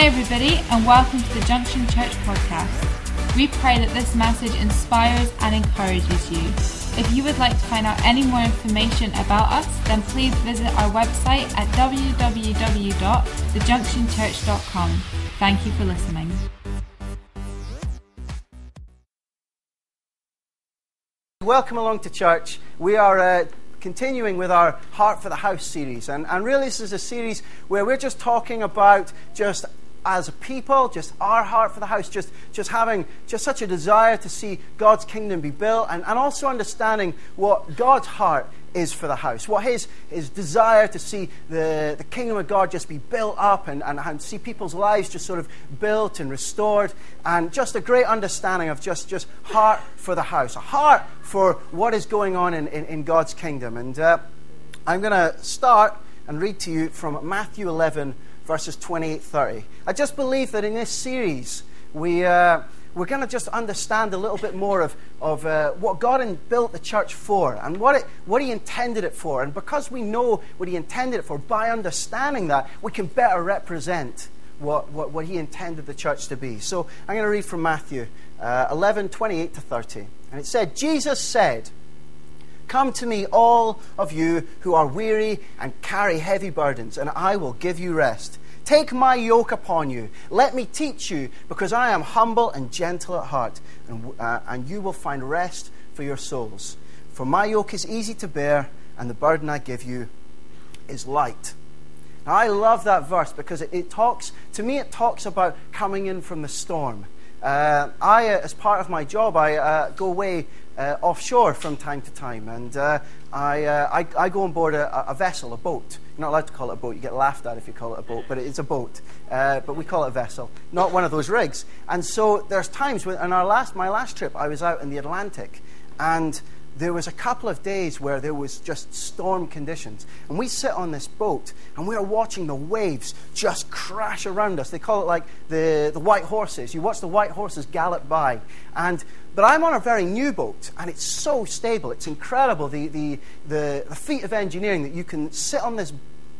Hi, everybody, and welcome to the Junction Church podcast. We pray that this message inspires and encourages you. If you would like to find out any more information about us, then please visit our website at www.thejunctionchurch.com. Thank you for listening. Welcome along to church. We are uh, continuing with our Heart for the House series. And, and really, this is a series where we're just talking about just as a people, just our heart for the house, just, just having just such a desire to see God's kingdom be built, and, and also understanding what God's heart is for the house, what his, his desire to see the, the kingdom of God just be built up and, and, and see people's lives just sort of built and restored, and just a great understanding of just, just heart for the house, a heart for what is going on in, in, in God's kingdom. And uh, I'm going to start and read to you from Matthew 11 verses 28 30. I just believe that in this series, we, uh, we're going to just understand a little bit more of, of uh, what God built the church for and what, it, what He intended it for. And because we know what He intended it for, by understanding that, we can better represent what, what, what He intended the church to be. So I'm going to read from Matthew uh, 11 28 to 30. And it said, Jesus said, Come to me, all of you who are weary and carry heavy burdens, and I will give you rest. Take my yoke upon you. Let me teach you, because I am humble and gentle at heart, and, uh, and you will find rest for your souls. For my yoke is easy to bear, and the burden I give you is light. Now, I love that verse because it, it talks, to me, it talks about coming in from the storm. Uh, I, uh, as part of my job, I uh, go away uh, offshore from time to time, and uh, I, uh, I, I, go on board a, a, vessel, a boat. You're not allowed to call it a boat. You get laughed at if you call it a boat, but it's a boat. Uh, but we call it a vessel, not one of those rigs. And so there's times when, in our last, my last trip, I was out in the Atlantic, and there was a couple of days where there was just storm conditions. And we sit on this boat and we are watching the waves just crash around us. They call it like the, the white horses. You watch the white horses gallop by. And, but I'm on a very new boat and it's so stable. It's incredible the, the, the, the feat of engineering that you can sit on this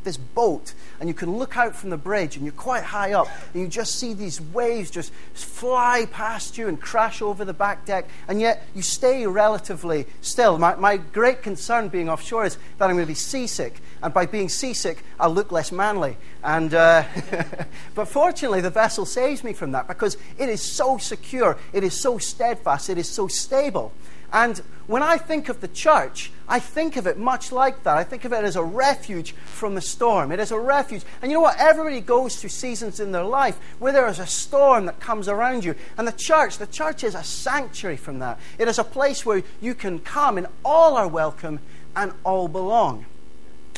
this boat and you can look out from the bridge and you're quite high up and you just see these waves just fly past you and crash over the back deck and yet you stay relatively still. My, my great concern being offshore is that I'm going to be seasick and by being seasick I'll look less manly. And, uh, but fortunately the vessel saves me from that because it is so secure, it is so steadfast, it is so stable. And when I think of the church, I think of it much like that. I think of it as a refuge from the storm. It is a refuge. And you know what? Everybody goes through seasons in their life where there is a storm that comes around you. And the church, the church is a sanctuary from that. It is a place where you can come and all are welcome and all belong.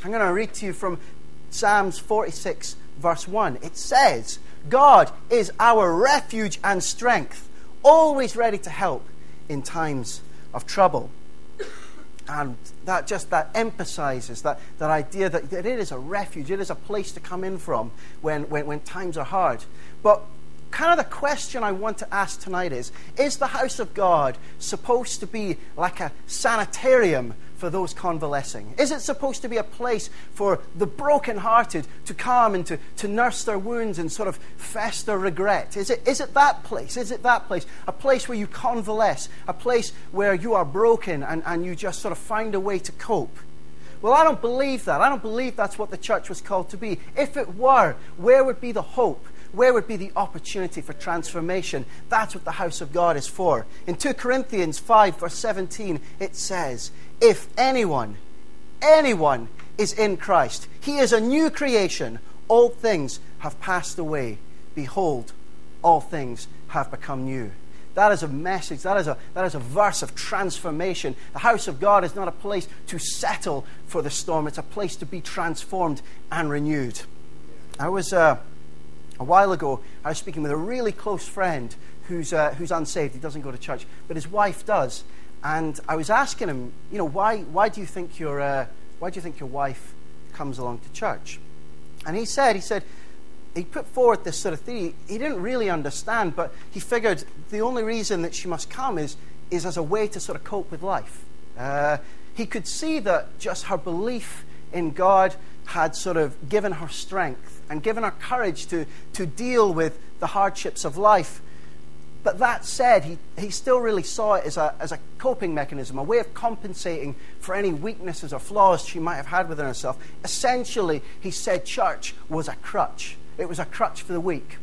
I'm going to read to you from Psalms 46, verse 1. It says, God is our refuge and strength, always ready to help in times of trouble. And that just that emphasizes that, that idea that, that it is a refuge, it is a place to come in from when, when, when times are hard. But kind of the question I want to ask tonight is Is the house of God supposed to be like a sanitarium for those convalescing? Is it supposed to be a place for the brokenhearted to come and to, to nurse their wounds and sort of fester regret? Is it, is it that place? Is it that place? A place where you convalesce, a place where you are broken and, and you just sort of find a way to cope? Well, I don't believe that. I don't believe that's what the church was called to be. If it were, where would be the hope? Where would be the opportunity for transformation? That's what the house of God is for. In 2 Corinthians 5, verse 17, it says, If anyone, anyone is in Christ, he is a new creation. All things have passed away. Behold, all things have become new. That is a message. That is a, that is a verse of transformation. The house of God is not a place to settle for the storm, it's a place to be transformed and renewed. I was. Uh, a while ago, I was speaking with a really close friend who's, uh, who's unsaved. He doesn't go to church, but his wife does. And I was asking him, you know, why, why, do, you think your, uh, why do you think your wife comes along to church? And he said, he said, he put forward this sort of theory. He didn't really understand, but he figured the only reason that she must come is, is as a way to sort of cope with life. Uh, he could see that just her belief in God had sort of given her strength and given her courage to, to deal with the hardships of life. But that said, he, he still really saw it as a, as a coping mechanism, a way of compensating for any weaknesses or flaws she might have had within herself. Essentially, he said church was a crutch. It was a crutch for the weak.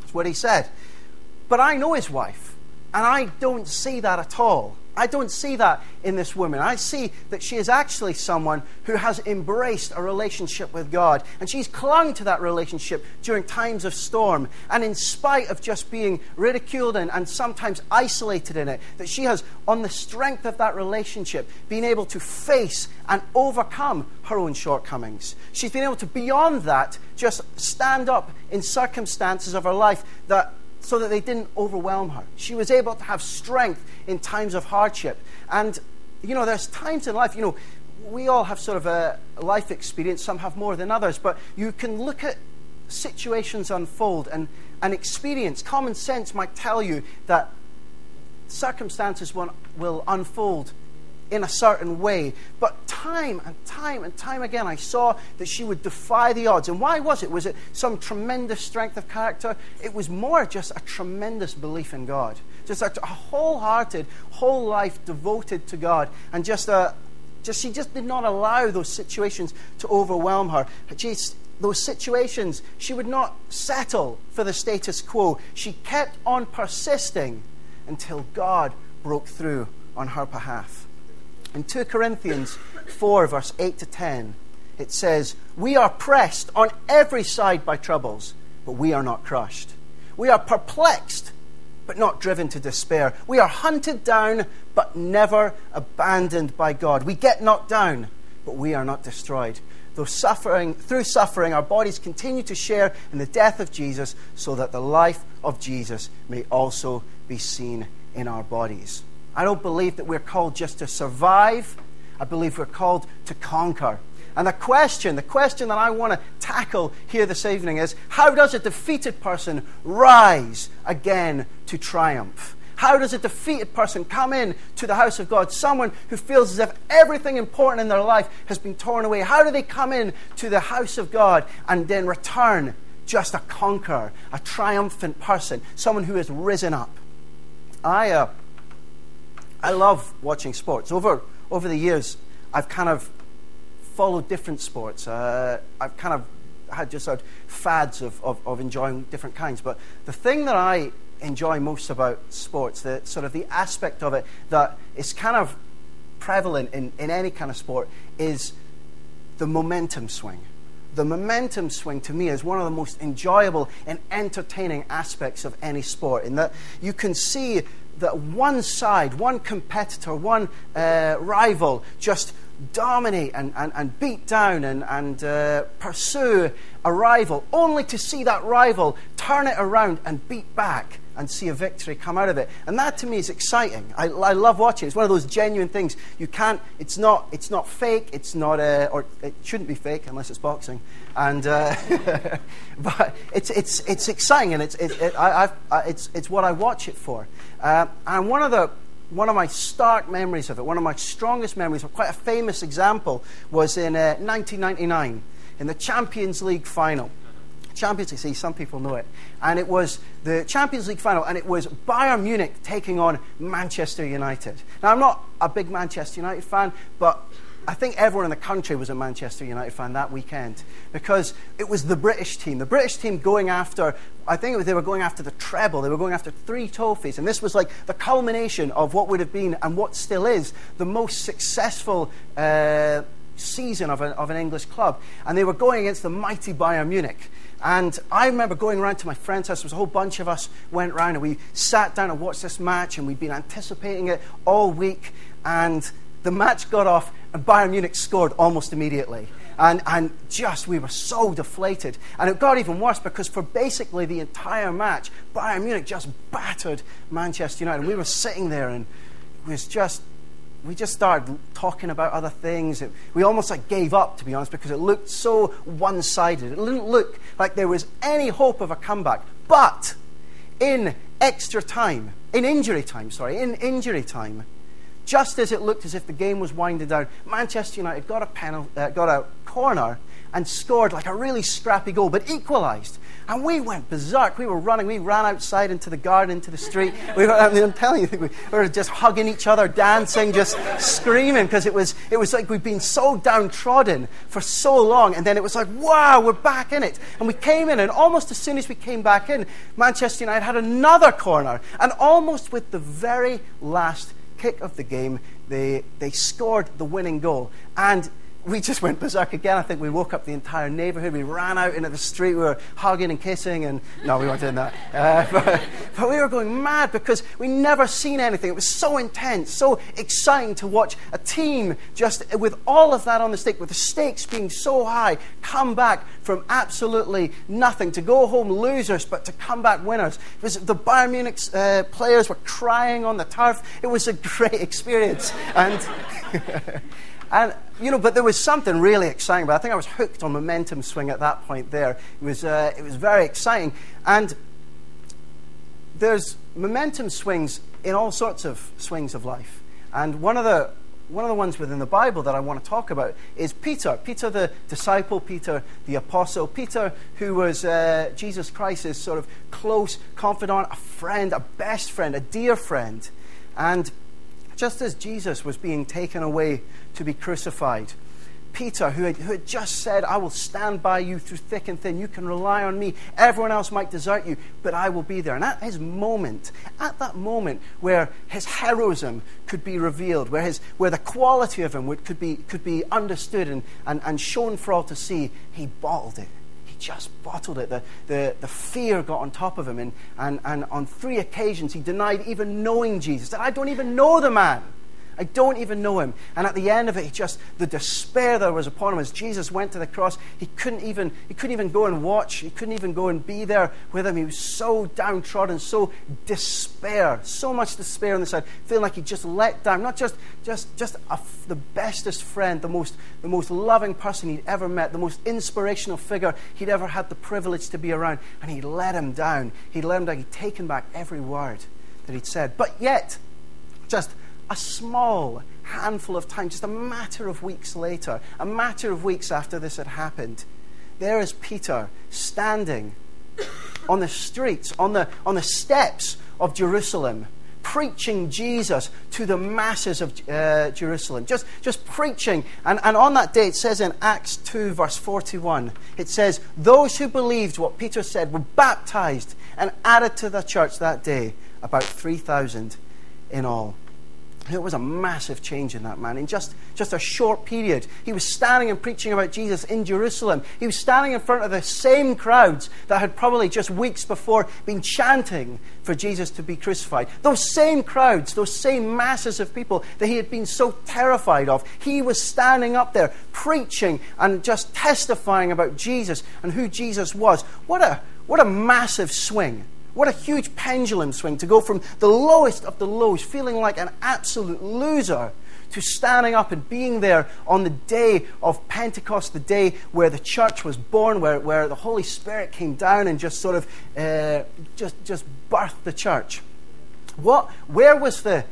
That's what he said. But I know his wife, and I don't see that at all. I don't see that in this woman. I see that she is actually someone who has embraced a relationship with God. And she's clung to that relationship during times of storm. And in spite of just being ridiculed and, and sometimes isolated in it, that she has, on the strength of that relationship, been able to face and overcome her own shortcomings. She's been able to, beyond that, just stand up in circumstances of her life that so that they didn't overwhelm her. She was able to have strength in times of hardship. And, you know, there's times in life, you know, we all have sort of a life experience, some have more than others, but you can look at situations unfold and, and experience. Common sense might tell you that circumstances will, will unfold in a certain way. But time and time and time again, I saw that she would defy the odds. And why was it? Was it some tremendous strength of character? It was more just a tremendous belief in God. Just a, wholehearted, whole life devoted to God. And just a, just, she just did not allow those situations to overwhelm her. Those situations, she would not settle for the status quo. She kept on persisting until God broke through on her behalf. In 2 Corinthians 4, verse 8 to 10, it says, We are pressed on every side by troubles, but we are not crushed. We are perplexed, but not driven to despair. We are hunted down, but never abandoned by God. We get knocked down, but we are not destroyed. Though suffering, through suffering, our bodies continue to share in the death of Jesus, so that the life of Jesus may also be seen in our bodies. I don't believe that we're called just to survive. I believe we're called to conquer. And the question, the question that I want to tackle here this evening is how does a defeated person rise again to triumph? How does a defeated person come in to the house of God? Someone who feels as if everything important in their life has been torn away. How do they come in to the house of God and then return just a conqueror, a triumphant person, someone who has risen up? I, uh, I love watching sports. Over, over the years, I've kind of followed different sports. Uh, I've kind of had just had fads of, of, of, enjoying different kinds. But the thing that I enjoy most about sports, the sort of the aspect of it that is kind of prevalent in, in any kind of sport, is the momentum swing. The momentum swing to me is one of the most enjoyable and entertaining aspects of any sport, in that you can see that one side, one competitor, one uh, rival just dominate and, and, and beat down and, and uh, pursue a rival, only to see that rival turn it around and beat back and see a victory come out of it. And that to me is exciting. I, I love watching. It's one of those genuine things. You can't. It's not. It's not fake. It's not. Uh, or it shouldn't be fake unless it's boxing. And uh, but it's it's it's exciting and it's it, it, I, I, it's it's what I watch it for. Uh, and one of the one of my stark memories of it, one of my strongest memories, quite a famous example, was in 1999 uh, in the Champions League final. Champions League, see, some people know it. And it was the Champions League final, and it was Bayern Munich taking on Manchester United. Now, I'm not a big Manchester United fan, but I think everyone in the country was a Manchester United fan that weekend because it was the British team. The British team going after, I think was, they were going after the treble. They were going after three trophies. And this was like the culmination of what would have been and what still is the most successful uh, season of, a, of an English club. And they were going against the mighty Bayern Munich. And I remember going around to my friend's house. There was a whole bunch of us went around and we sat down and watched this match. And we'd been anticipating it all week. And the match got off, and Bayern Munich scored almost immediately. And, and just, we were so deflated. And it got even worse because for basically the entire match, Bayern Munich just battered Manchester United. And we were sitting there, and it was just, we just started talking about other things. It, we almost like gave up, to be honest, because it looked so one sided. It didn't look like there was any hope of a comeback. But in extra time, in injury time, sorry, in injury time, just as it looked as if the game was winding down, Manchester United got a, penalty, uh, got a corner and scored like a really scrappy goal, but equalised. And we went berserk. We were running. We ran outside into the garden, into the street. We were, I mean, I'm telling you, we were just hugging each other, dancing, just screaming because it was, it was like we'd been so downtrodden for so long. And then it was like, wow, we're back in it. And we came in, and almost as soon as we came back in, Manchester United had another corner. And almost with the very last kick of the game, they, they scored the winning goal. And we just went berserk again. I think we woke up the entire neighborhood. We ran out into the street. We were hugging and kissing, and no, we weren't doing that. Uh, but, but, we were going mad because we never seen anything. It was so intense, so exciting to watch a team just with all of that on the stake, with the stakes being so high, come back from absolutely nothing to go home losers, but to come back winners. The Bayern Munich uh, players were crying on the turf. It was a great experience, and. And, you know, but there was something really exciting. But I think I was hooked on momentum swing at that point there. It was, uh, it was very exciting. And there's momentum swings in all sorts of swings of life. And one of the one of the ones within the Bible that I want to talk about is Peter. Peter, the disciple, Peter, the apostle. Peter, who was uh, Jesus Christ's sort of close confidant, a friend, a best friend, a dear friend. And just as Jesus was being taken away to be crucified, Peter, who had, who had just said, I will stand by you through thick and thin. You can rely on me. Everyone else might desert you, but I will be there. And at his moment, at that moment where his heroism could be revealed, where, his, where the quality of him would, could, be, could be understood and, and, and shown for all to see, he bottled it He just bottled it. The, the, the fear got on top of him. And, and, and on three occasions, he denied even knowing Jesus. I don't even know the man. I don't even know him. And at the end of it, he just the despair that was upon him as Jesus went to the cross. He couldn't even he couldn't even go and watch. He couldn't even go and be there with him. He was so downtrodden, so despair, so much despair on the side, feeling like he just let down. Not just just just a, the bestest friend, the most the most loving person he'd ever met, the most inspirational figure he'd ever had the privilege to be around, and he let him down. He let him down. He'd taken back every word that he'd said. But yet, just a small handful of time, just a matter of weeks later, a matter of weeks after this had happened, there is Peter standing on the streets, on the, on the steps of Jerusalem, preaching Jesus to the masses of uh, Jerusalem. Just, just preaching. And, and on that day, it says in Acts 2, verse 41, it says, Those who believed what Peter said were baptized and added to the church that day, about 3,000 in all. It was a massive change in that man. In just, just a short period, he was standing and preaching about Jesus in Jerusalem. He was standing in front of the same crowds that had probably just weeks before been chanting for Jesus to be crucified. Those same crowds, those same masses of people that he had been so terrified of, he was standing up there preaching and just testifying about Jesus and who Jesus was. What a, what a massive swing what a huge pendulum swing to go from the lowest of the lows, feeling like an absolute loser, to standing up and being there on the day of Pentecost, the day where the church was born, where, where the Holy Spirit came down and just sort of uh, just, just birthed the church. What, where was the,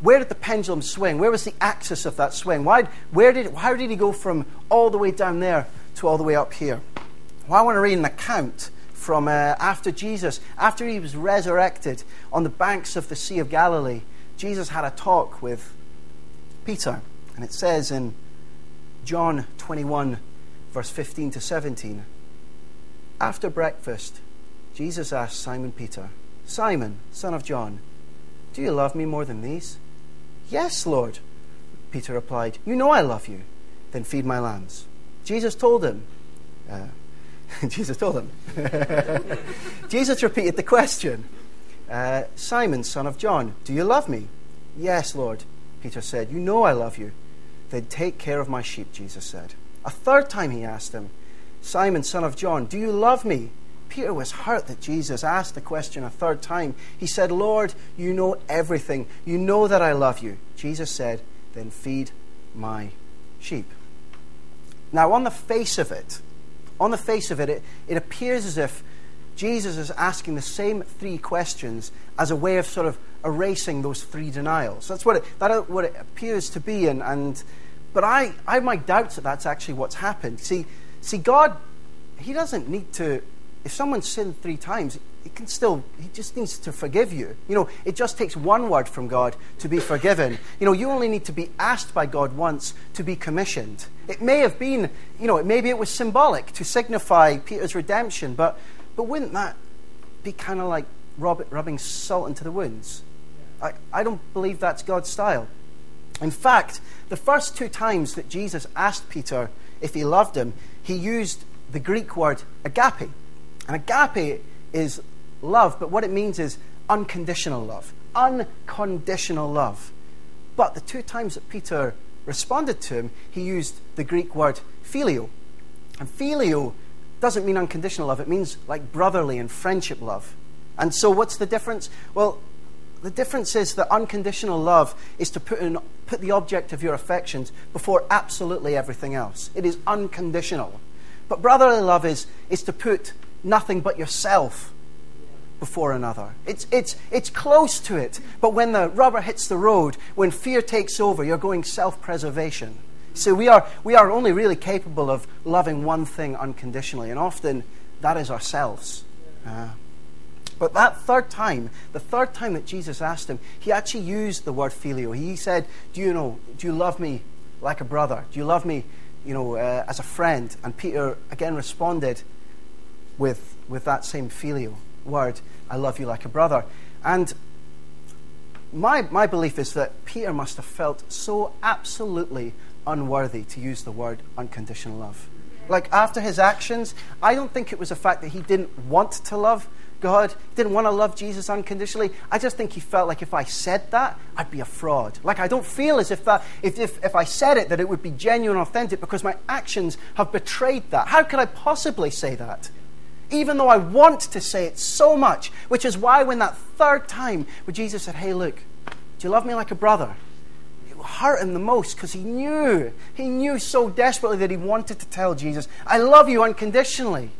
where did the pendulum swing? Where was the axis of that swing? Why, where did, how did he go from all the way down there to all the way up here? Well, I want to read an account from uh, after Jesus, after he was resurrected on the banks of the Sea of Galilee, Jesus had a talk with Peter. And it says in John 21, verse 15 to 17 After breakfast, Jesus asked Simon Peter, Simon, son of John, do you love me more than these? Yes, Lord, Peter replied. You know I love you. Then feed my lambs. Jesus told him, uh, Jesus told them. Jesus repeated the question uh, Simon, son of John, do you love me? Yes, Lord, Peter said. You know I love you. Then take care of my sheep, Jesus said. A third time he asked him, Simon, son of John, do you love me? Peter was hurt that Jesus asked the question a third time. He said, Lord, you know everything. You know that I love you. Jesus said, Then feed my sheep. Now, on the face of it, on the face of it, it, it appears as if Jesus is asking the same three questions as a way of sort of erasing those three denials. That's what it, that what it appears to be. And, and, but I, I have my doubts that that's actually what's happened. See, See, God, He doesn't need to, if someone sinned three times, He can still, He just needs to forgive you. You know, it just takes one word from God to be forgiven. You know, you only need to be asked by God once to be commissioned. It may have been, you know, maybe it was symbolic to signify Peter's redemption, but, but wouldn't that be kind of like rub, rubbing salt into the wounds? I, I don't believe that's God's style. In fact, the first two times that Jesus asked Peter if he loved him, he used the Greek word agape. And agape is love, but what it means is unconditional love. Unconditional love. But the two times that Peter responded to him, he used the Greek word phileo. And phileo doesn't mean unconditional love, it means like brotherly and friendship love. And so, what's the difference? Well, the difference is that unconditional love is to put, in, put the object of your affections before absolutely everything else. It is unconditional. But brotherly love is, is to put nothing but yourself before another. It's, it's, it's close to it. But when the rubber hits the road, when fear takes over, you're going self preservation. So we are, we are only really capable of loving one thing unconditionally, and often that is ourselves. Uh, but that third time, the third time that Jesus asked him, he actually used the word phileo. He said, "Do you know? Do you love me like a brother? Do you love me, you know, uh, as a friend?" And Peter again responded with with that same filial word, "I love you like a brother." And my my belief is that Peter must have felt so absolutely unworthy to use the word unconditional love. Like after his actions, I don't think it was a fact that he didn't want to love God, didn't want to love Jesus unconditionally. I just think he felt like if I said that, I'd be a fraud. Like I don't feel as if that if, if, if I said it that it would be genuine and authentic because my actions have betrayed that. How could I possibly say that? Even though I want to say it so much, which is why when that third time when Jesus said, Hey look, do you love me like a brother? It hurt him the most because he knew, he knew so desperately that he wanted to tell Jesus, I love you unconditionally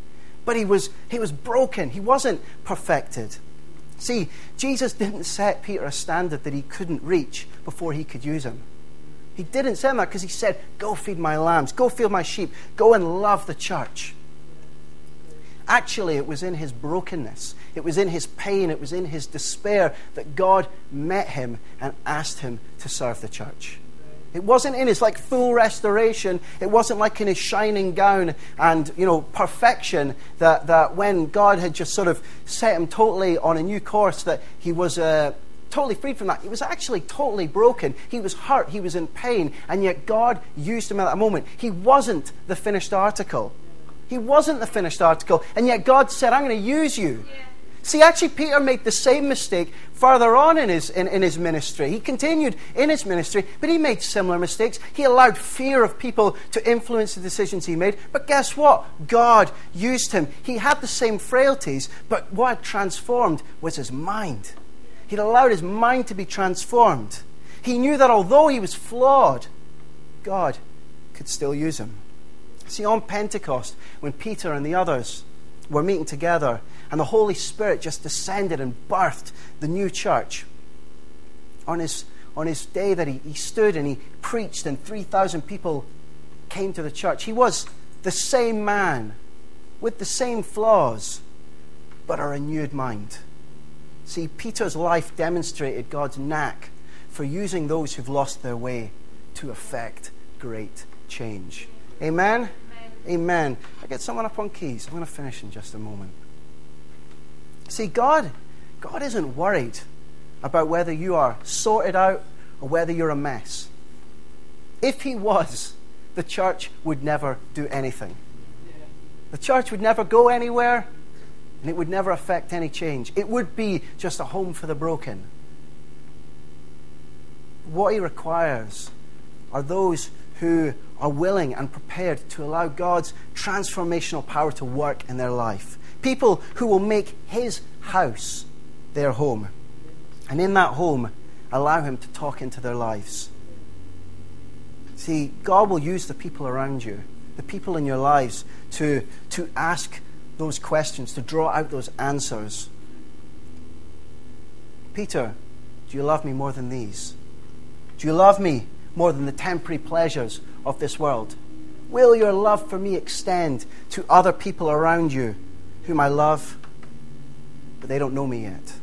but he was, he was broken. He wasn't perfected. See, Jesus didn't set Peter a standard that he couldn't reach before he could use him. He didn't say that because he said, Go feed my lambs, go feed my sheep, go and love the church. Actually, it was in his brokenness, it was in his pain, it was in his despair that God met him and asked him to serve the church. It wasn't in his like full restoration. It wasn't like in his shining gown and you know perfection that, that when God had just sort of set him totally on a new course that he was uh, totally freed from that. He was actually totally broken. He was hurt. He was in pain, and yet God used him at that moment. He wasn't the finished article. He wasn't the finished article, and yet God said, "I'm going to use you." Yeah. See, actually, Peter made the same mistake further on in his, in, in his ministry. He continued in his ministry, but he made similar mistakes. He allowed fear of people to influence the decisions he made. But guess what? God used him. He had the same frailties, but what transformed was his mind. He'd allowed his mind to be transformed. He knew that although he was flawed, God could still use him. See, on Pentecost, when Peter and the others were meeting together, and the Holy Spirit just descended and birthed the new church. On his, on his day that he, he stood and he preached, and 3,000 people came to the church, he was the same man with the same flaws, but a renewed mind. See, Peter's life demonstrated God's knack for using those who've lost their way to effect great change. Amen? Amen. I get someone up on keys. I'm going to finish in just a moment. See, God, God isn't worried about whether you are sorted out or whether you're a mess. If He was, the church would never do anything. The church would never go anywhere, and it would never affect any change. It would be just a home for the broken. What He requires are those who are willing and prepared to allow God's transformational power to work in their life. People who will make His house their home. And in that home, allow Him to talk into their lives. See, God will use the people around you, the people in your lives, to, to ask those questions, to draw out those answers. Peter, do you love me more than these? Do you love me more than the temporary pleasures of this world? Will your love for me extend to other people around you whom I love, but they don't know me yet?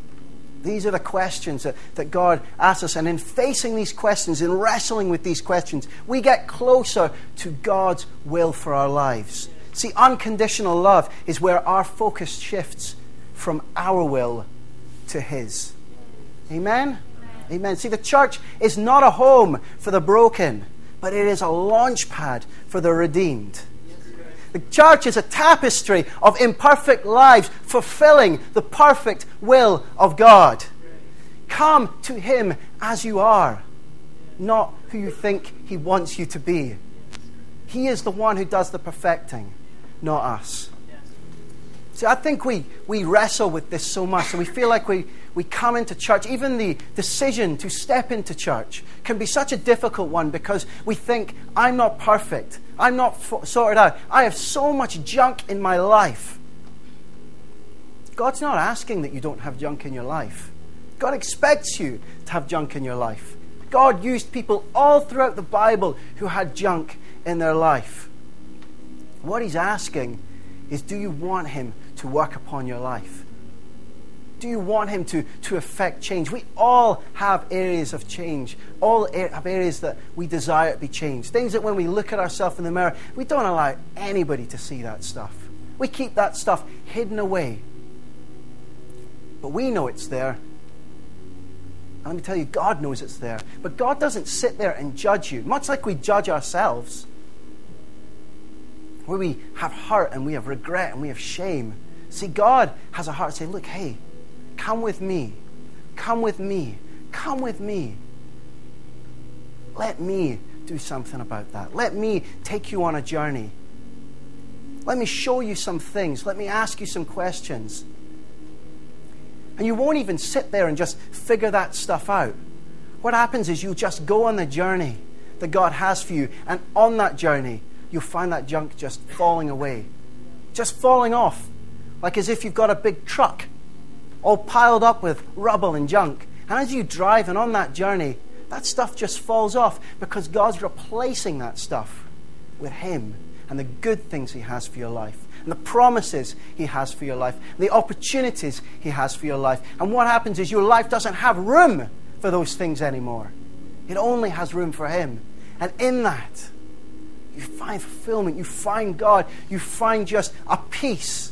These are the questions that, that God asks us. And in facing these questions, in wrestling with these questions, we get closer to God's will for our lives. See, unconditional love is where our focus shifts from our will to His. Amen? Amen. See, the church is not a home for the broken, but it is a launch pad for the redeemed. The church is a tapestry of imperfect lives fulfilling the perfect will of God. Come to Him as you are, not who you think He wants you to be. He is the one who does the perfecting, not us. See, I think we, we wrestle with this so much, and we feel like we, we come into church. Even the decision to step into church can be such a difficult one because we think, I'm not perfect. I'm not f- sorted out. I have so much junk in my life. God's not asking that you don't have junk in your life. God expects you to have junk in your life. God used people all throughout the Bible who had junk in their life. What He's asking is do you want Him to work upon your life? Do you want Him to, to affect change? We all have areas of change, all have areas that we desire to be changed. Things that when we look at ourselves in the mirror, we don't allow anybody to see that stuff. We keep that stuff hidden away. But we know it's there. And let me tell you, God knows it's there. But God doesn't sit there and judge you, much like we judge ourselves, where we have hurt and we have regret and we have shame. See, God has a heart say, Look, hey, come with me. Come with me. Come with me. Let me do something about that. Let me take you on a journey. Let me show you some things. Let me ask you some questions. And you won't even sit there and just figure that stuff out. What happens is you just go on the journey that God has for you, and on that journey, you'll find that junk just falling away, just falling off like as if you've got a big truck all piled up with rubble and junk. And as you drive and on that journey, that stuff just falls off because God's replacing that stuff with Him and the good things He has for your life, and the promises He has for your life, the opportunities He has for your life. And what happens is your life doesn't have room for those things anymore, it only has room for Him. And in that, you find fulfillment, you find God, you find just a peace